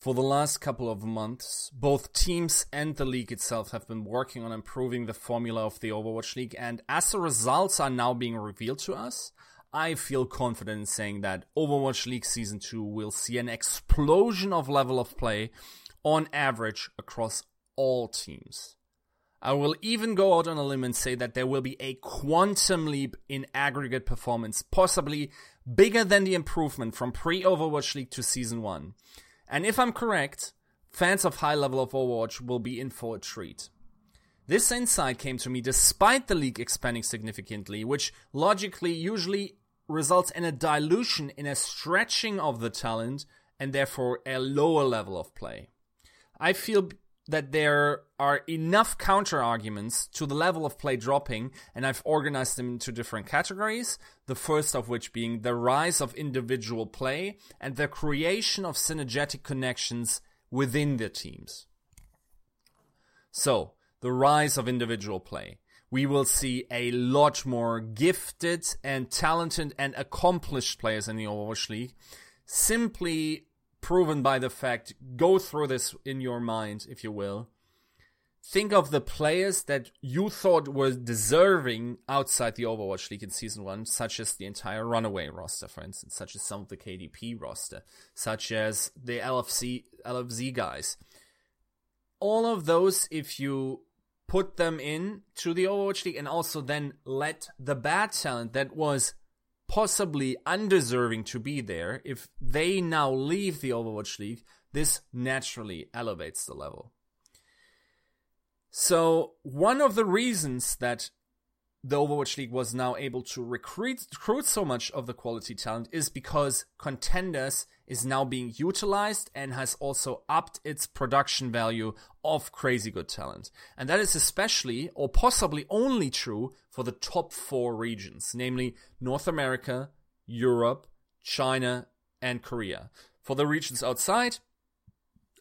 For the last couple of months, both teams and the league itself have been working on improving the formula of the Overwatch League, and as the results are now being revealed to us, I feel confident in saying that Overwatch League Season 2 will see an explosion of level of play on average across all teams. I will even go out on a limb and say that there will be a quantum leap in aggregate performance, possibly bigger than the improvement from pre Overwatch League to Season 1. And if I'm correct, fans of high level of Overwatch will be in for a treat. This insight came to me despite the league expanding significantly, which logically usually results in a dilution, in a stretching of the talent, and therefore a lower level of play. I feel that there are enough counter arguments to the level of play dropping, and I've organized them into different categories. The first of which being the rise of individual play and the creation of synergetic connections within the teams. So, the rise of individual play. We will see a lot more gifted and talented and accomplished players in the Overwatch League simply proven by the fact, go through this in your mind, if you will. Think of the players that you thought were deserving outside the Overwatch League in Season 1, such as the entire Runaway roster, for instance, such as some of the KDP roster, such as the LFC, LFZ guys. All of those, if you put them in to the Overwatch League and also then let the bad talent that was possibly undeserving to be there, if they now leave the Overwatch League, this naturally elevates the level. So, one of the reasons that the Overwatch League was now able to recruit, recruit so much of the quality talent is because Contenders is now being utilized and has also upped its production value of crazy good talent. And that is especially or possibly only true for the top four regions, namely North America, Europe, China, and Korea. For the regions outside,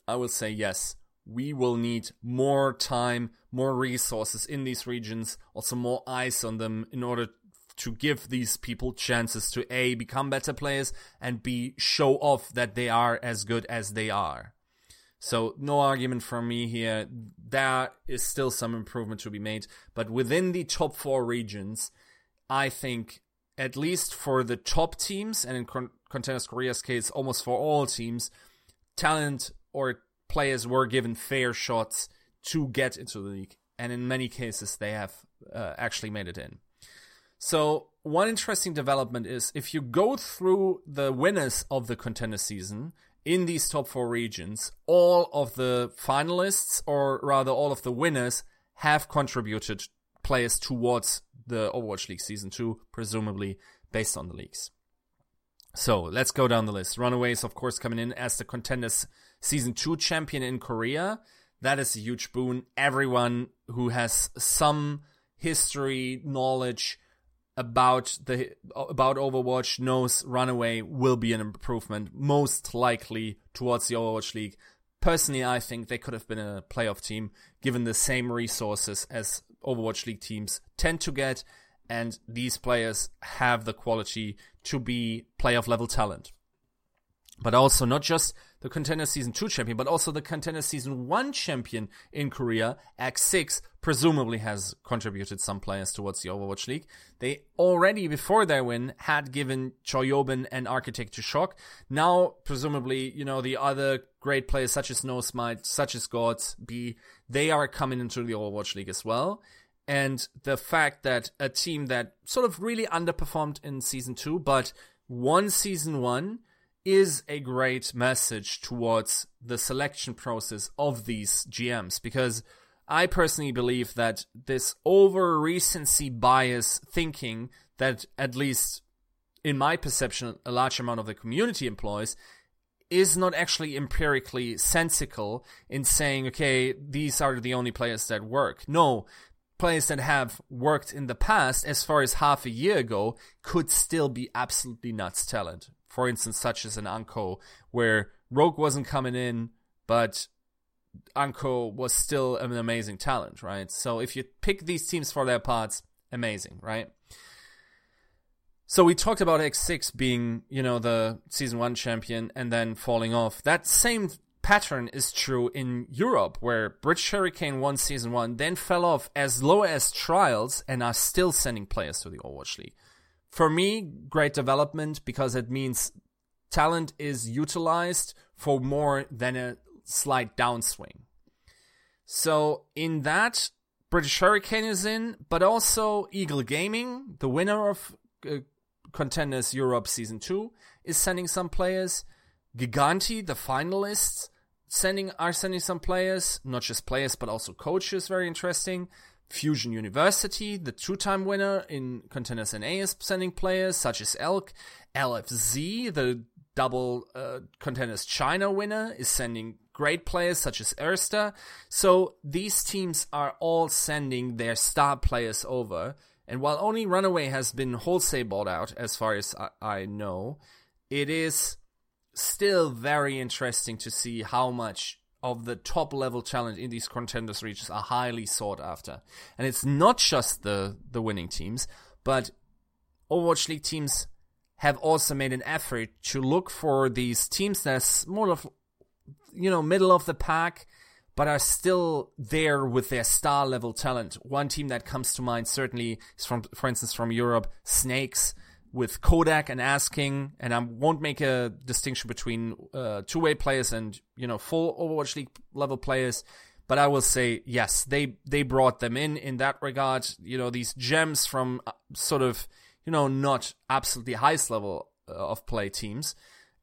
I will say yes, we will need more time, more resources in these regions, also more eyes on them in order to give these people chances to A, become better players, and B, show off that they are as good as they are. So, no argument from me here. There is still some improvement to be made. But within the top four regions, I think, at least for the top teams, and in Contenders Korea's case, almost for all teams, talent or players were given fair shots to get into the league, and in many cases they have uh, actually made it in. So one interesting development is if you go through the winners of the contender season in these top four regions, all of the finalists, or rather all of the winners, have contributed players towards the Overwatch League season two, presumably based on the leagues. So let's go down the list. Runaways, of course, coming in as the contenders season two champion in Korea. That is a huge boon. Everyone who has some history, knowledge about the about Overwatch knows Runaway will be an improvement, most likely towards the Overwatch League. Personally, I think they could have been a playoff team given the same resources as Overwatch League teams tend to get, and these players have the quality to be playoff level talent but also not just the contender season 2 champion, but also the contender season 1 champion in Korea, X6, presumably has contributed some players towards the Overwatch League. They already, before their win, had given Choihyobin and Architect to shock. Now, presumably, you know, the other great players such as NoSmite, such as Gods, B, they are coming into the Overwatch League as well. And the fact that a team that sort of really underperformed in season 2, but won season 1, is a great message towards the selection process of these GMs because I personally believe that this over recency bias thinking that at least in my perception a large amount of the community employs is not actually empirically sensical in saying okay these are the only players that work. No players that have worked in the past as far as half a year ago could still be absolutely nuts talent for instance, such as an uNKOE, where Rogue wasn't coming in, but uNKOE was still an amazing talent, right? So if you pick these teams for their parts, amazing, right? So we talked about X6 being, you know, the season one champion and then falling off. That same pattern is true in Europe, where British Hurricane won season one, then fell off as low as trials and are still sending players to the Overwatch League. For me, great development because it means talent is utilized for more than a slight downswing. So in that, British Hurricane is in, but also Eagle Gaming, the winner of uh, Contenders Europe Season 2, is sending some players. Gigantti, the finalists, sending are sending some players, not just players but also coaches. Very interesting. Fusion University, the two-time winner in Contenders NA, is sending players such as Elk. LFZ, the double uh, Contenders China winner, is sending great players such as Erster. So these teams are all sending their star players over. And while only Runaway has been wholesale bought out, as far as I, I know, it is still very interesting to see how much of the top level challenge in these contenders regions are highly sought after. And it's not just the, the winning teams, but Overwatch League teams have also made an effort to look for these teams that's more of, you know, middle of the pack, but are still there with their star level talent. One team that comes to mind certainly is from, for instance, from Europe, Snakes with Kodak and Asking, and I won't make a distinction between uh, two-way players and you know full Overwatch League level players, but I will say yes, they they brought them in in that regard. You know these gems from uh, sort of you know not absolutely highest level uh, of play teams.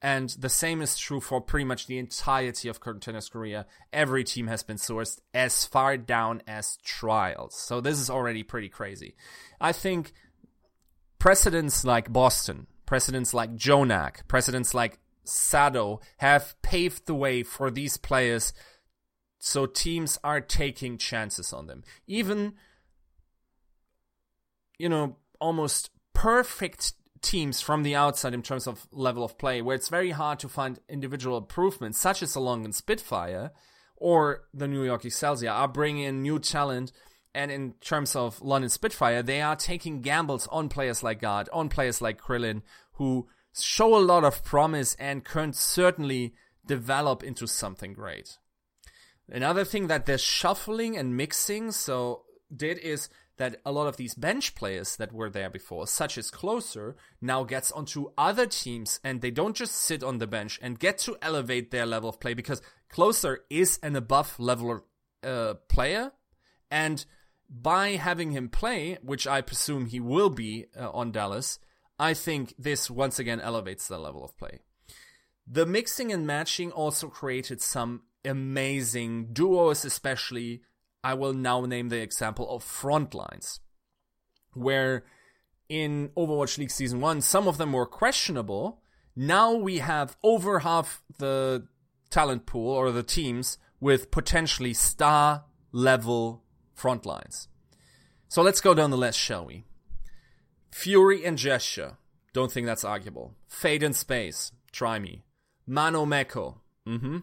And the same is true for pretty much the entirety of Contenders Korea. Every team has been sourced as far down as trials. So this is already pretty crazy. I think precedents like Boston, precedents like JJoNak, precedents like Sado have paved the way for these players so teams are taking chances on them. Even, you know, almost perfect teams from the outside in terms of level of play, where it's very hard to find individual improvements, such as along in Spitfire or the New York Excelsior, are bringing in new talent and in terms of London Spitfire, they are taking gambles on players like God, on players like Krillin, who show a lot of promise and can certainly develop into something great. Another thing that they're shuffling and mixing so did is that a lot of these bench players that were there before, such as Closer, now gets onto other teams and they don't just sit on the bench and get to elevate their level of play because Closer is an above level uh, player and by having him play, which I presume he will be uh, on Dallas, I think this once again elevates the level of play. The mixing and matching also created some amazing duos, especially. I will now name the example of Frontlines, where in Overwatch League Season 1, some of them were questionable. Now we have over half the talent pool or the teams with potentially star level front lines. So let's go down the list, shall we? Fury and Gesture. Don't think that's arguable. Fate and Space. Try me. Mano Meko. Mm-hmm.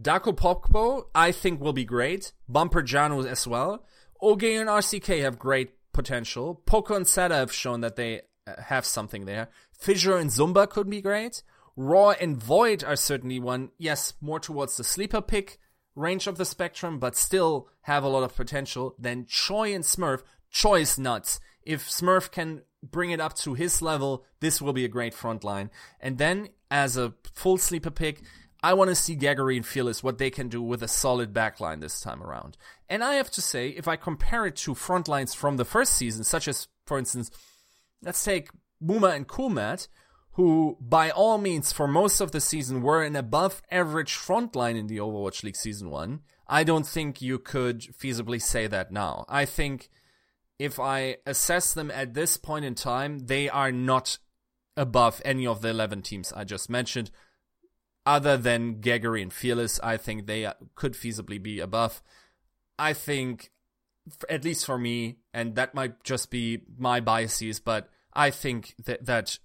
Dako Popko, I think will be great. Bumper Janu as well. OG and RCK have great potential. Poco and Seta have shown that they uh, have something there. Fissure and Zunba could be great. Raw and Void are certainly one. Yes, more towards the sleeper pick, range of the spectrum, but still have a lot of potential, then Choi and Smurf, Choi is nuts. If Smurf can bring it up to his level, this will be a great front line. And then, as a full sleeper pick, I want to see Geguri and Fearless what they can do with a solid backline this time around. And I have to say, if I compare it to front lines from the first season, such as, for instance, let's take Muma and coolmatt, who by all means for most of the season were an above average frontline in the Overwatch League season 1, I don't think you could feasibly say that now. I think if I assess them at this point in time, they are not above any of the 11 teams I just mentioned. Other than Geguri and Fearless, I think they could feasibly be above. I think, at least for me, and that might just be my biases, but I think that, that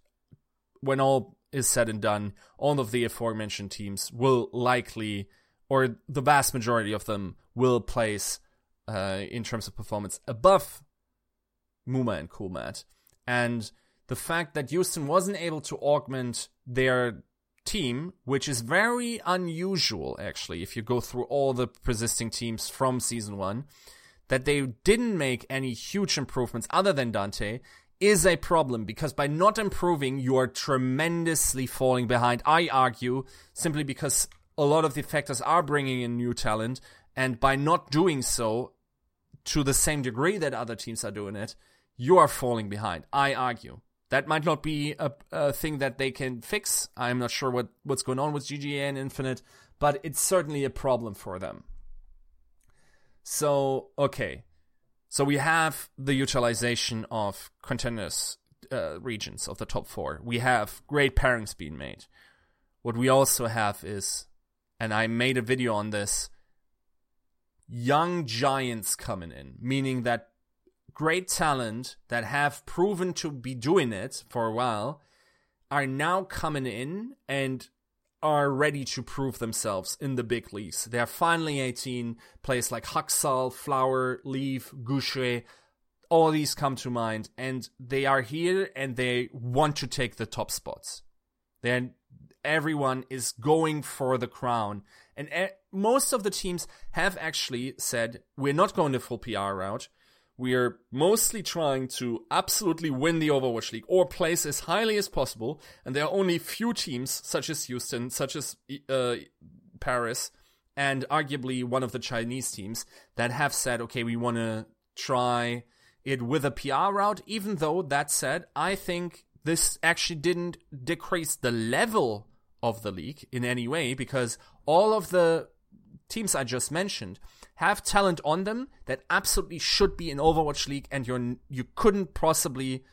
when all is said and done, all of the aforementioned teams will likely, or the vast majority of them, will place uh, in terms of performance above Muma and coolmatt. And the fact that Houston wasn't able to augment their team, which is very unusual actually, if you go through all the persisting teams from season one, that they didn't make any huge improvements other than Dante is a problem because by not improving, you are tremendously falling behind. I argue simply because a lot of the factors are bringing in new talent, and by not doing so to the same degree that other teams are doing it, you are falling behind. I argue. That might not be a, a thing that they can fix. I'm not sure what, what's going on with GGA and Infinite, but it's certainly a problem for them. So, okay. So we have the utilization of contenders uh, regions of the top four. We have great pairings being made. What we also have is, and I made a video on this, young giants coming in, meaning that great talent that have proven to be doing it for a while are now coming in and are ready to prove themselves in the big leagues. They are finally 18. Players like Haksal, Flower, Leaf, Goucher, all these come to mind, and they are here and they want to take the top spots. Then everyone is going for the crown, and e- most of the teams have actually said we're not going the full PR route we're mostly trying to absolutely win the Overwatch League or place as highly as possible. And there are only few teams, such as Houston, such as uh, Paris, and arguably one of the Chinese teams that have said, okay, we want to try it with a PR route. Even though that said, I think this actually didn't decrease the level of the league in any way because all of the teams I just mentioned have talent on them that absolutely should be in Overwatch League, and you're you couldn't possibly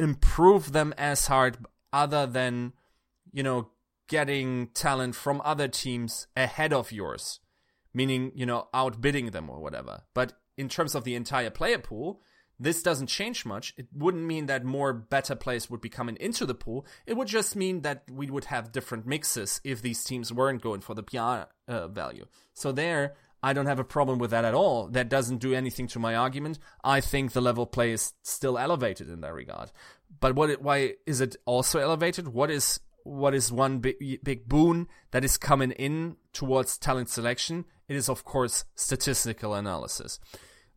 improve them as hard other than you know getting talent from other teams ahead of yours, meaning you know outbidding them or whatever. But in terms of the entire player pool, this doesn't change much. It wouldn't mean that more better players would be coming into the pool. It would just mean that we would have different mixes if these teams weren't going for the PR uh, value. So there, I don't have a problem with that at all. That doesn't do anything to my argument. I think the level play is still elevated in that regard. But what? Why is it also elevated? What is what is one big big boon that is coming in towards talent selection? It is of course statistical analysis.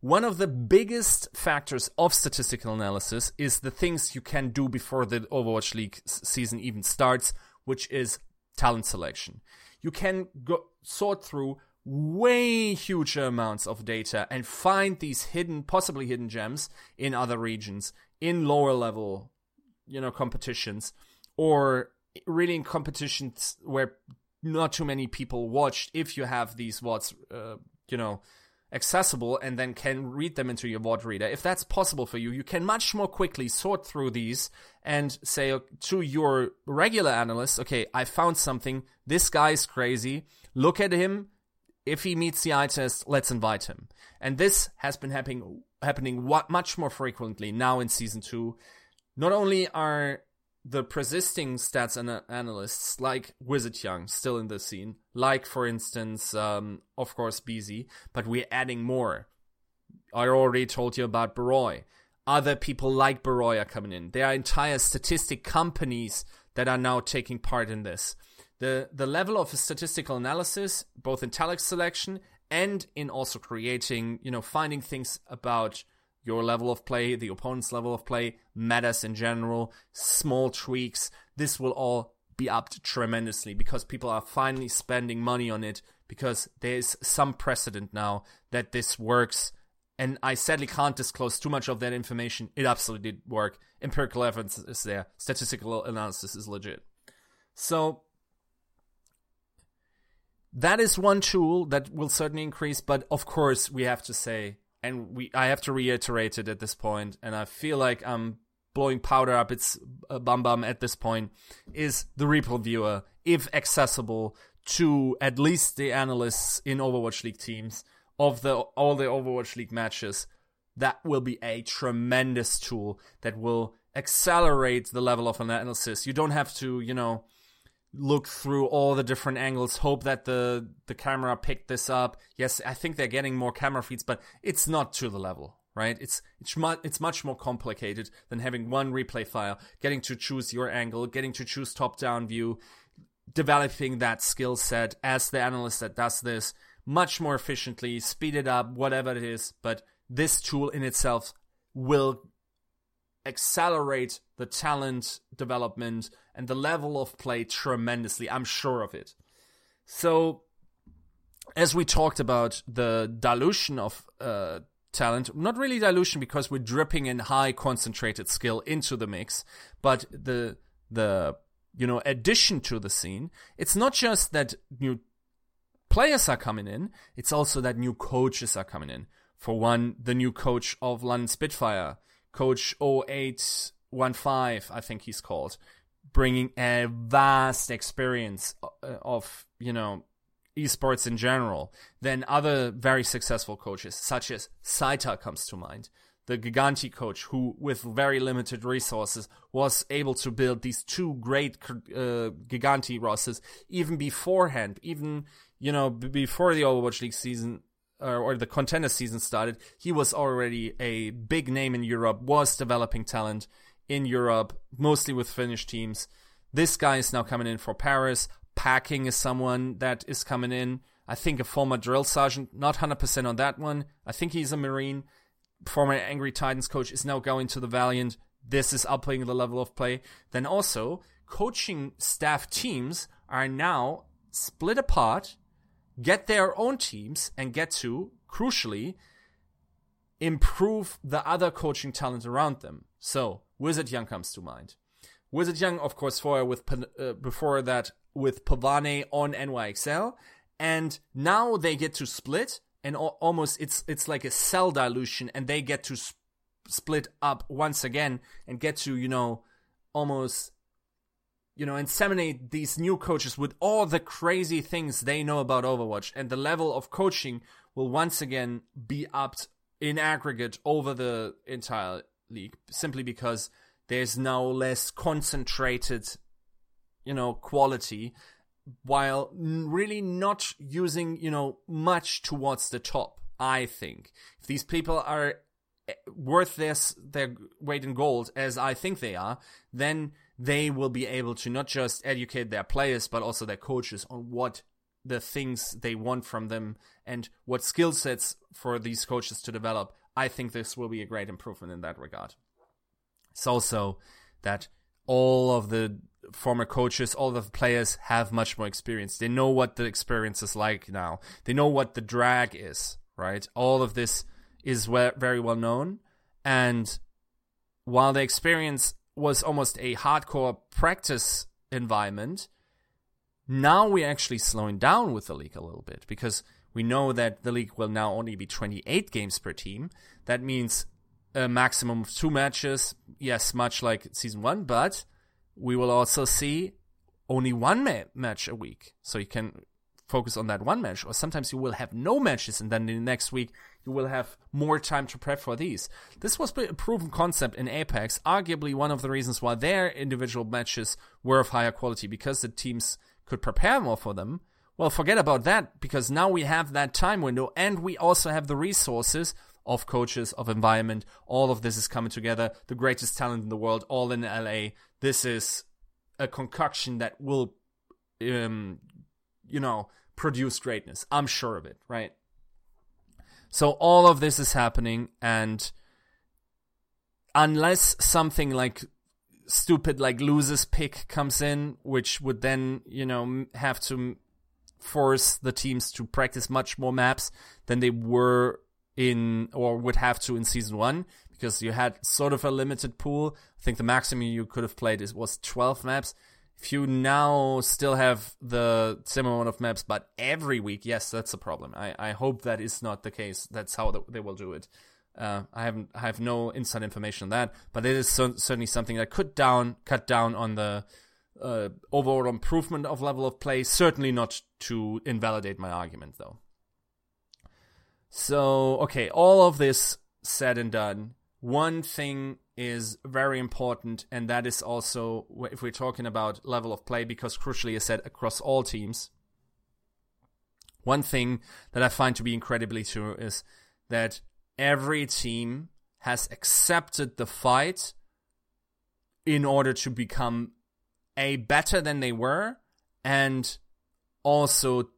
One of the biggest factors of statistical analysis is the things you can do before the Overwatch League season even starts, which is talent selection. You can go sort through way huge amounts of data and find these hidden, possibly hidden gems in other regions, in lower level, you know, competitions, or really in competitions where not too many people watched. If you have these VODs, uh, you know, accessible and then can read them into your VOD reader. If that's possible for you, you can much more quickly sort through these and say to your regular analyst, okay, I found something. This guy's crazy. Look at him if he meets the eye test, let's invite him. And this has been happening happening what much more frequently now in season two. Not only are the persisting stats analysts like WizardHyeong still in the scene, like for instance, um, of course, BZ, but we're adding more. I already told you about Baroy. Other people like Baroy are coming in. There are entire statistic companies that are now taking part in this the the level of statistical analysis, both in talent selection and in also creating, you know, finding things about your level of play, the opponent's level of play, matters in general, small tweaks. This will all be upped tremendously because people are finally spending money on it because there's some precedent now that this works. And I sadly can't disclose too much of that information. It absolutely did work. Empirical evidence is there. Statistical analysis is legit. So that is one tool that will certainly increase, but of course we have to say, and we I have to reiterate it at this point, and I feel like I'm blowing powder up its uh, bum bum at this point, is the report viewer, if accessible to at least the analysts in Overwatch League teams of the all the Overwatch League matches, that will be a tremendous tool that will accelerate the level of analysis. You don't have to, you know, look through all the different angles, hope that the the camera picked this up. Yes, I think they're getting more camera feeds, but it's not to the level, right? It's it's much it's much more complicated than having one replay file, getting to choose your angle, getting to choose top down view. developing that skill set as the analyst that does this much more efficiently, speed it up, whatever it is. But this tool in itself will accelerate the talent development and the level of play tremendously. I'm sure of it. So, as we talked about the dilution of uh, talent, not really dilution because we're dripping in high concentrated skill into the mix, but the the you know addition to the scene. It's not just that new players are coming in; it's also that new coaches are coming in. For one, the new coach of London Spitfire, Coach 0815, I think he's called, bringing a vast experience uh, of you know esports in general then other very successful coaches, such as Saita comes to mind. The Gigantti coach, who with very limited resources was able to build these two great uh, Gigantti rosters even beforehand, even you know before the Overwatch League season or, the contender season started. He was already a big name in Europe, was developing talent in Europe, mostly with Finnish teams. This guy is now coming in for Paris. Packing is someone that is coming in. I think a former drill sergeant, not 100% on that one. I think he's a Marine. Former Angry Titans coach is now going to the Valiant. This is upping the level of play. Then also, coaching staff teams are now split apart, get their own teams, and get to, crucially, improve the other coaching talent around them. So, WizardHyeong comes to mind. WizardHyeong, of course, for with uh, before that with Pavane on NYXL, and now they get to split, and almost it's it's like a cell dilution, and they get to sp- split up once again and get to you know almost you know inseminate these new coaches with all the crazy things they know about Overwatch, and the level of coaching will once again be upped in aggregate over the entire league, simply because there's now less concentrated you know, quality while really not using, you know, much towards the top. I think if these people are eh, worth this their weight in gold as I think they are, then they will be able to not just educate their players but also their coaches on what the things they want from them and what skill sets for these coaches to develop. I think this will be a great improvement in that regard. It's also that all of the former coaches, all the players have much more experience. They know what the experience is like now. They know what the drag is, right? All of this is very well known. And while the experience was almost a hardcore practice environment, now we're actually slowing down with the league a little bit because we know that the league will now only be 28 games per team. That means a maximum of two matches. Yes, much like season one, but we will also see only one ma- match a week. So you can focus on that one match, or sometimes you will have no matches, and then the next week you will have more time to prep for these. This was a proven concept in Apex, arguably one of the reasons why their individual matches were of higher quality because the teams could prepare more for them. Well, forget about that because now we have that time window and we also have the resources of coaches, of environment. All of this is coming together. The greatest talent in the world, all in LA. This is a concoction that will, um, you know, produce greatness. I'm sure of it, right? So all of this is happening, and unless something like stupid like loser's pick comes in, which would then you know have to force the teams to practice much more maps than they were in or would have to in season one because you had sort of a limited pool. I think the maximum you could have played is was 12 maps. If you now still have the same amount of maps, but every week, yes, that's a problem. I, I hope that is not the case. That's how they will do it. Uh, I haven't I have no inside information on that, but it is so, certainly something that could down cut down on the uh, overall improvement of level of play. Certainly not to invalidate my argument, though. So, okay, all of this said and done, one thing is very important, and that is also if we're talking about level of play, because crucially, I said across all teams. One thing that I find to be incredibly true is that every team has accepted the fight in order to become a better than they were and also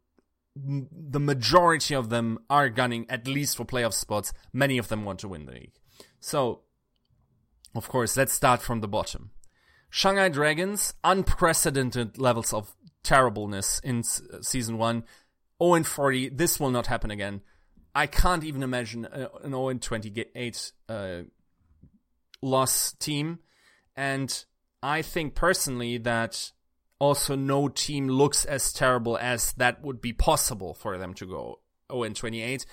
the majority of them are gunning at least for playoff spots. Many of them want to win the league. So, of course, let's start from the bottom. Shanghai Dragons, unprecedented levels of terribleness in season one. 0 and 40. This will not happen again. I can't even imagine an 0 and 28 uh, loss team. And I think personally that also no team looks as terrible as that would be possible for them to go 0 and 28.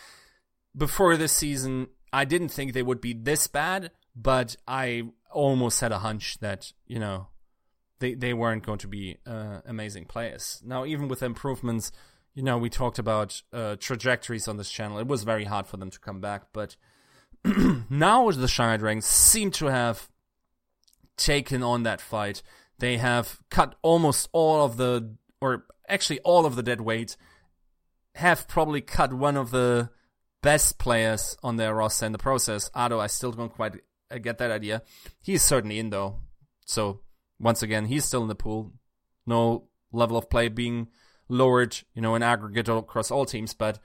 Before this season, I didn't think they would be this bad, but I almost had a hunch that, you know, they, they weren't going to be uh, amazing players. Now, even with improvements, you know, we talked about uh, trajectories on this channel. It was very hard for them to come back, but now the Shanghai Dragons seem to have taken on that fight. They have cut almost all of the, or actually all of the dead weight, have probably cut one of the best players on their roster in the process. Ado, I still don't quite uh, get that idea. He's certainly in though. So once again, he's still in the pool. No level of play being lowered, you know, in aggregate across all teams, but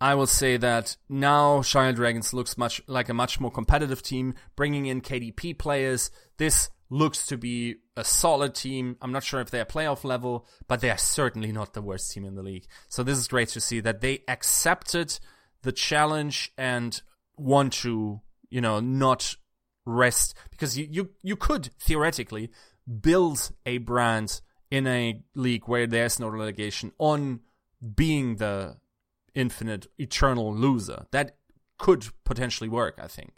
I will say that now Shire Dragons looks much like a much more competitive team, bringing in KDP players. This looks to be a solid team. I'm not sure if they're playoff level, but they are certainly not the worst team in the league. So this is great to see that they accepted the challenge and want to, you know, not rest because you, you, you could theoretically build a brand in a league where there's no relegation on being the infinite eternal loser. That could potentially work, I think.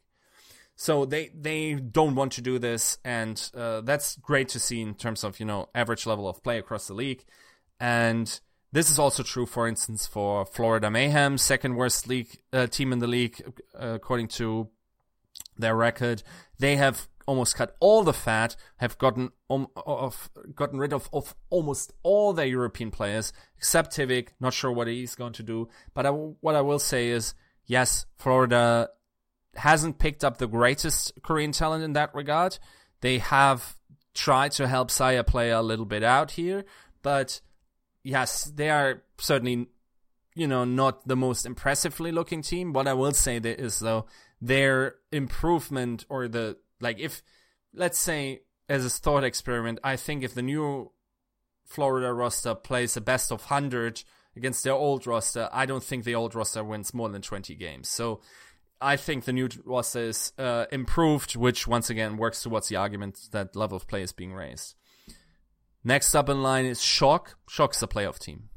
So they they don't want to do this, and uh, that's great to see in terms of you know average level of play across the league. And this is also true, for instance, for Florida Mayhem, second worst league uh, team in the league uh, according to their record. They have almost cut all the fat, have gotten um, of gotten rid of, of almost all their European players except TviQ. Not sure what he's going to do, but I, what I will say is, yes, Florida hasn't picked up the greatest Korean talent in that regard. They have tried to help Saya play a little bit out here, but yes, they are certainly, you know, not the most impressively looking team. What I will say there is though, their improvement or the like if let's say as a thought experiment, I think if the new Florida roster plays a best of 100 against their old roster, I don't think the old roster wins more than 20 games. So I think the new roster is uh, improved, which once again works towards the argument that level of play is being raised. Next up in line is Shock. Shock's a playoff team.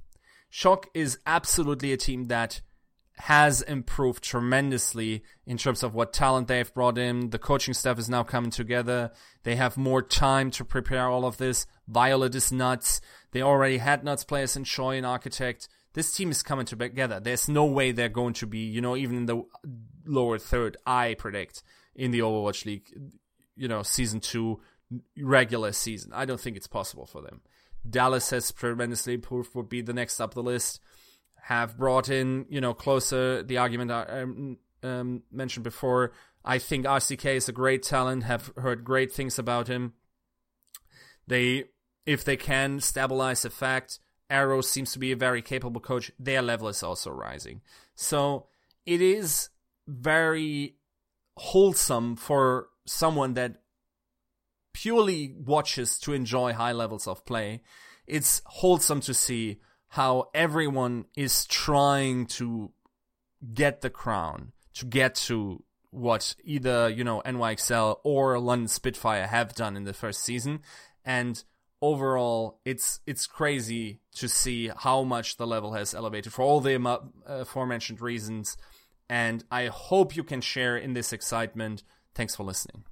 Shock is absolutely a team that has improved tremendously in terms of what talent they've brought in. The coaching staff is now coming together. They have more time to prepare all of this. Viol2t is nuts. They already had nuts players in Choi and Architect. This team is coming together. There's no way they're going to be, you know, even in the lower third, I predict, in the Overwatch League, you know, season two, regular season. I don't think it's possible for them. Dallas has tremendously improved, would be the next up the list have brought in, you know, closer the argument I um, um, mentioned before. I think RCK is a great talent. Have heard great things about him. They, if they can stabilize the fact, Aero seems to be a very capable coach. Their level is also rising. So it is very wholesome for someone that purely watches to enjoy high levels of play. It's wholesome to see how everyone is trying to get the crown, to get to what either, you know, NYXL or London Spitfire have done in the first season. And overall, it's it's crazy to see how much the level has elevated for all the uh, aforementioned reasons. And I hope you can share in this excitement. Thanks for listening.